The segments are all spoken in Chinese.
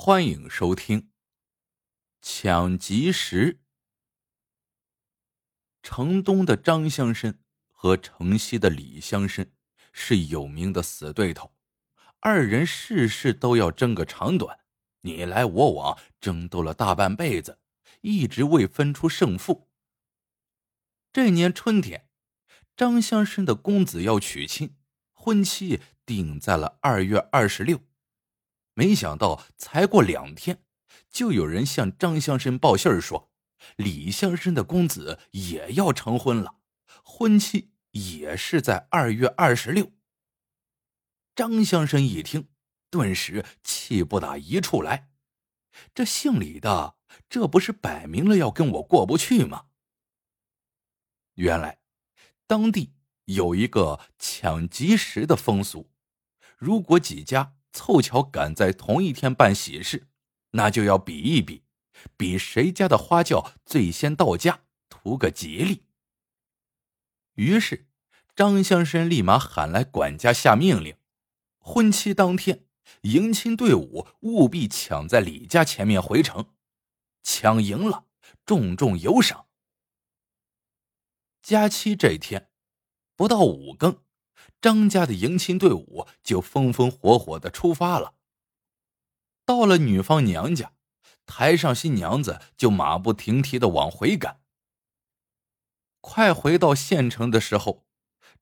欢迎收听《抢吉时》。城东的张乡绅和城西的李乡绅是有名的死对头，二人事事都要争个长短，你来我往，争斗了大半辈子，一直未分出胜负。这年春天，张乡绅的公子要娶亲，婚期定在了二月二十六。没想到，才过两天，就有人向张乡绅报信说，李乡绅的公子也要成婚了，婚期也是在二月二十六。张乡绅一听，顿时气不打一处来，这姓李的，这不是摆明了要跟我过不去吗？原来，当地有一个抢吉时的风俗，如果几家。凑巧赶在同一天办喜事，那就要比一比，比谁家的花轿最先到家，图个吉利。于是，张乡绅立马喊来管家下命令：婚期当天，迎亲队伍务必抢在李家前面回城，抢赢了，重重有赏。佳期这天，不到五更。张家的迎亲队伍就风风火火的出发了。到了女方娘家，台上新娘子就马不停蹄的往回赶。快回到县城的时候，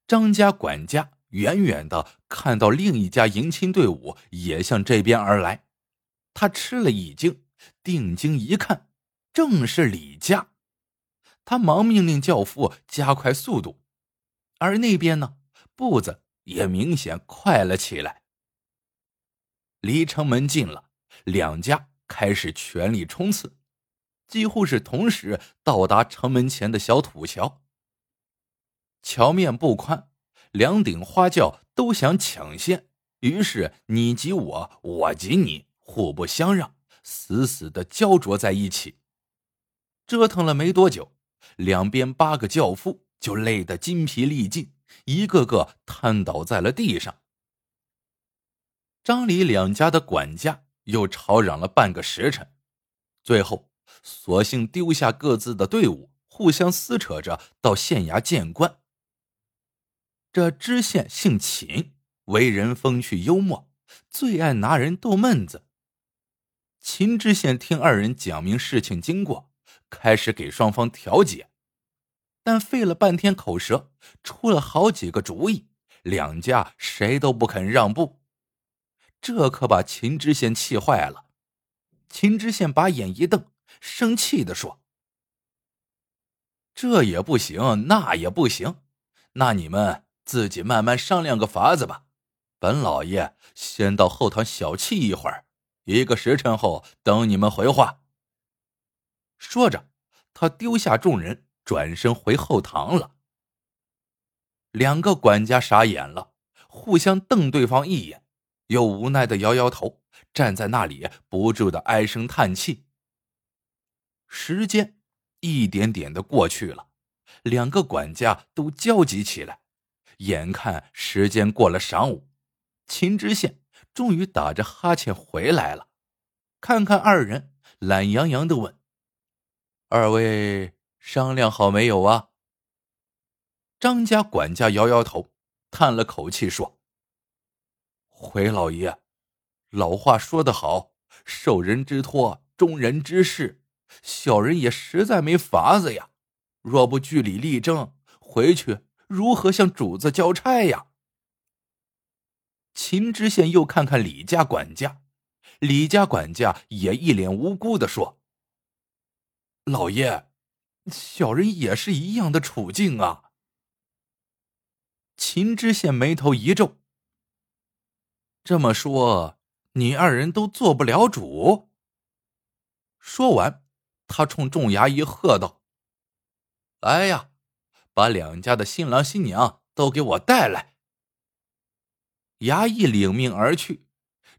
张家管家远远的看到另一家迎亲队伍也向这边而来，他吃了一惊，定睛一看，正是李家。他忙命令轿夫加快速度，而那边呢？步子也明显快了起来。离城门近了，两家开始全力冲刺，几乎是同时到达城门前的小土桥。桥面不宽，两顶花轿都想抢先，于是你挤我，我挤你，互不相让，死死的焦灼在一起。折腾了没多久，两边八个轿夫就累得筋疲力尽。一个个瘫倒在了地上。张李两家的管家又吵嚷了半个时辰，最后索性丢下各自的队伍，互相撕扯着到县衙见官。这知县姓秦，为人风趣幽默，最爱拿人逗闷子。秦知县听二人讲明事情经过，开始给双方调解。但费了半天口舌，出了好几个主意，两家谁都不肯让步，这可把秦知县气坏了。秦知县把眼一瞪，生气的说：“这也不行，那也不行，那你们自己慢慢商量个法子吧。本老爷先到后堂小憩一会儿，一个时辰后等你们回话。”说着，他丢下众人。转身回后堂了。两个管家傻眼了，互相瞪对方一眼，又无奈的摇摇头，站在那里不住的唉声叹气。时间一点点的过去了，两个管家都焦急起来。眼看时间过了晌午，秦知县终于打着哈欠回来了，看看二人，懒洋洋的问：“二位？”商量好没有啊？张家管家摇摇头，叹了口气说：“回老爷，老话说得好，受人之托，忠人之事，小人也实在没法子呀。若不据理力争，回去如何向主子交差呀？”秦知县又看看李家管家，李家管家也一脸无辜的说：“老爷。”小人也是一样的处境啊！秦知县眉头一皱。这么说，你二人都做不了主？说完，他冲众衙役喝道：“来呀，把两家的新郎新娘都给我带来！”衙役领命而去。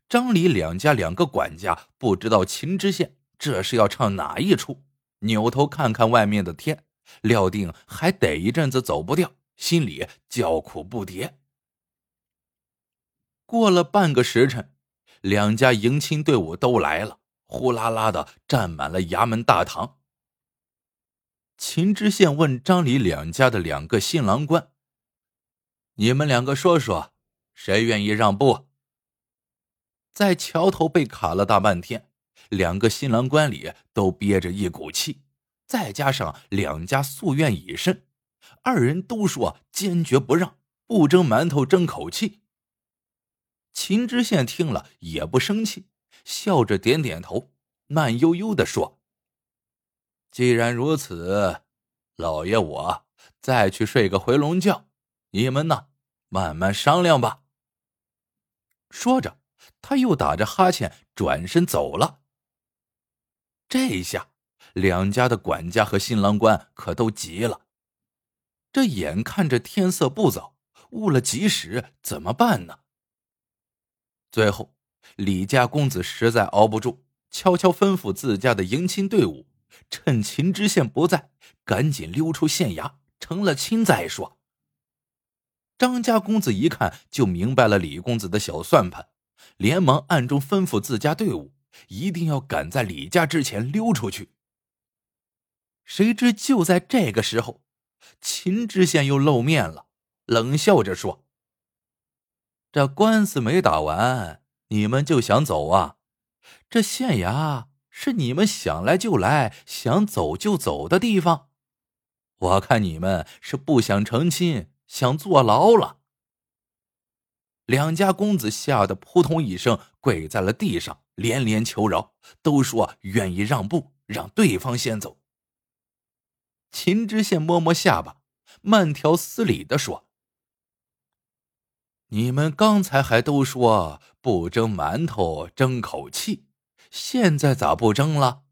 张李两家两个管家不知道秦知县这是要唱哪一出。扭头看看外面的天，料定还得一阵子走不掉，心里叫苦不迭。过了半个时辰，两家迎亲队伍都来了，呼啦啦的站满了衙门大堂。秦知县问张李两家的两个新郎官：“你们两个说说，谁愿意让步？”在桥头被卡了大半天，两个新郎官里都憋着一股气，再加上两家夙愿已深，二人都说坚决不让，不蒸馒头争口气。秦知县听了也不生气，笑着点点头，慢悠悠的说。既然如此，老爷我再去睡个回笼觉，你们呢，慢慢商量吧。说着，他又打着哈欠转身走了。这一下，两家的管家和新郎官可都急了。这眼看着天色不早，误了吉时，怎么办呢？最后，李家公子实在熬不住，悄悄吩咐自家的迎亲队伍。趁秦知县不在，赶紧溜出县衙，成了亲再说。张家公子一看就明白了李公子的小算盘，连忙暗中吩咐自家队伍，一定要赶在李家之前溜出去。谁知就在这个时候，秦知县又露面了，冷笑着说：“这官司没打完，你们就想走啊？这县衙……”是你们想来就来、想走就走的地方，我看你们是不想成亲，想坐牢了。两家公子吓得扑通一声跪在了地上，连连求饶，都说愿意让步，让对方先走。秦知县摸摸下巴，慢条斯理的说：“你们刚才还都说不蒸馒头争口气。”现在咋不争了？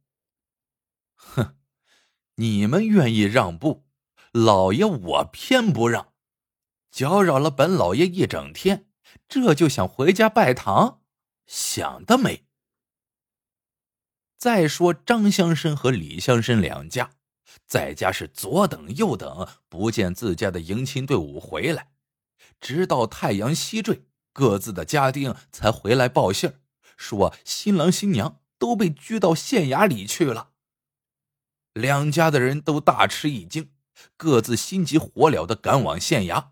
哼，你们愿意让步，老爷我偏不让，搅扰了本老爷一整天，这就想回家拜堂，想得美！再说张乡绅和李乡绅两家，在家是左等右等，不见自家的迎亲队伍回来，直到太阳西坠，各自的家丁才回来报信。说新郎新娘都被拘到县衙里去了。两家的人都大吃一惊，各自心急火燎的赶往县衙。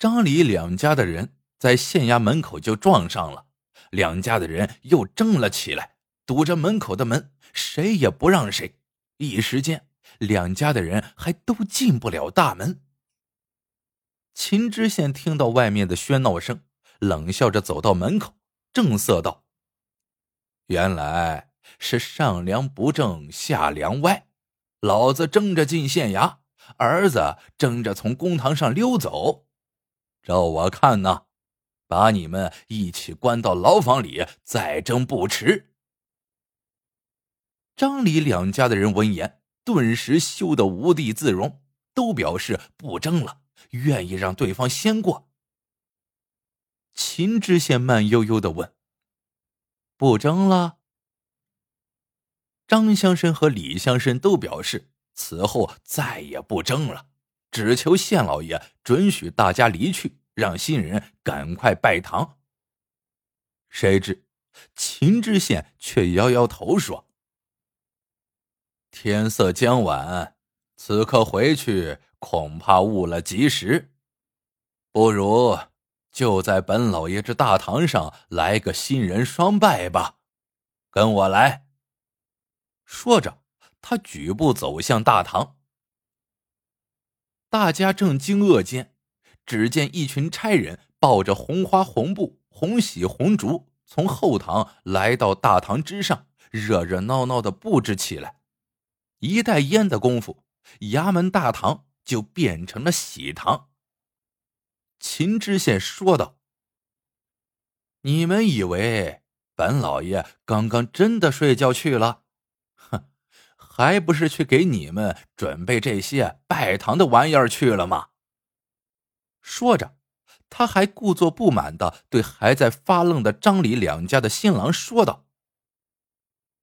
张李两家的人在县衙门口就撞上了，两家的人又争了起来，堵着门口的门，谁也不让谁。一时间，两家的人还都进不了大门。秦知县听到外面的喧闹声，冷笑着走到门口。正色道：“原来是上梁不正下梁歪，老子争着进县衙，儿子争着从公堂上溜走。照我看呢，把你们一起关到牢房里，再争不迟。”张李两家的人闻言，顿时羞得无地自容，都表示不争了，愿意让对方先过。秦知县慢悠悠的问：“不争了？”张乡绅和李乡绅都表示此后再也不争了，只求县老爷准许大家离去，让新人赶快拜堂。谁知秦知县却摇摇头说：“天色将晚，此刻回去恐怕误了吉时，不如……”就在本老爷这大堂上来个新人双拜吧，跟我来。说着，他举步走向大堂。大家正惊愕间，只见一群差人抱着红花红布、红喜红烛，从后堂来到大堂之上，热热闹闹的布置起来。一袋烟的功夫，衙门大堂就变成了喜堂。秦知县说道：“你们以为本老爷刚刚真的睡觉去了？还不是去给你们准备这些拜堂的玩意儿去了吗？”说着，他还故作不满的对还在发愣的张李两家的新郎说道：“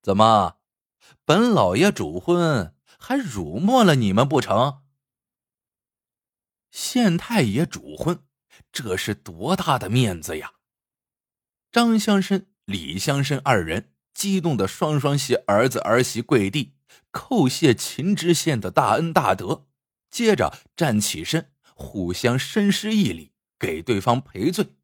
怎么，本老爷主婚还辱没了你们不成？县太爷主婚。”这是多大的面子呀！张乡绅、李乡绅二人激动的双双携儿子儿媳跪地，叩谢秦知县的大恩大德，接着站起身，互相深施一礼，给对方赔罪。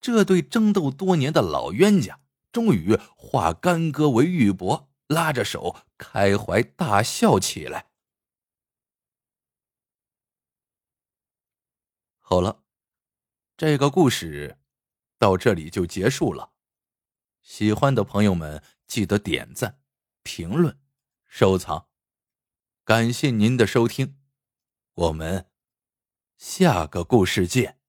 这对争斗多年的老冤家，终于化干戈为玉帛，拉着手开怀大笑起来。好了，这个故事到这里就结束了。喜欢的朋友们记得点赞、评论、收藏，感谢您的收听，我们下个故事见。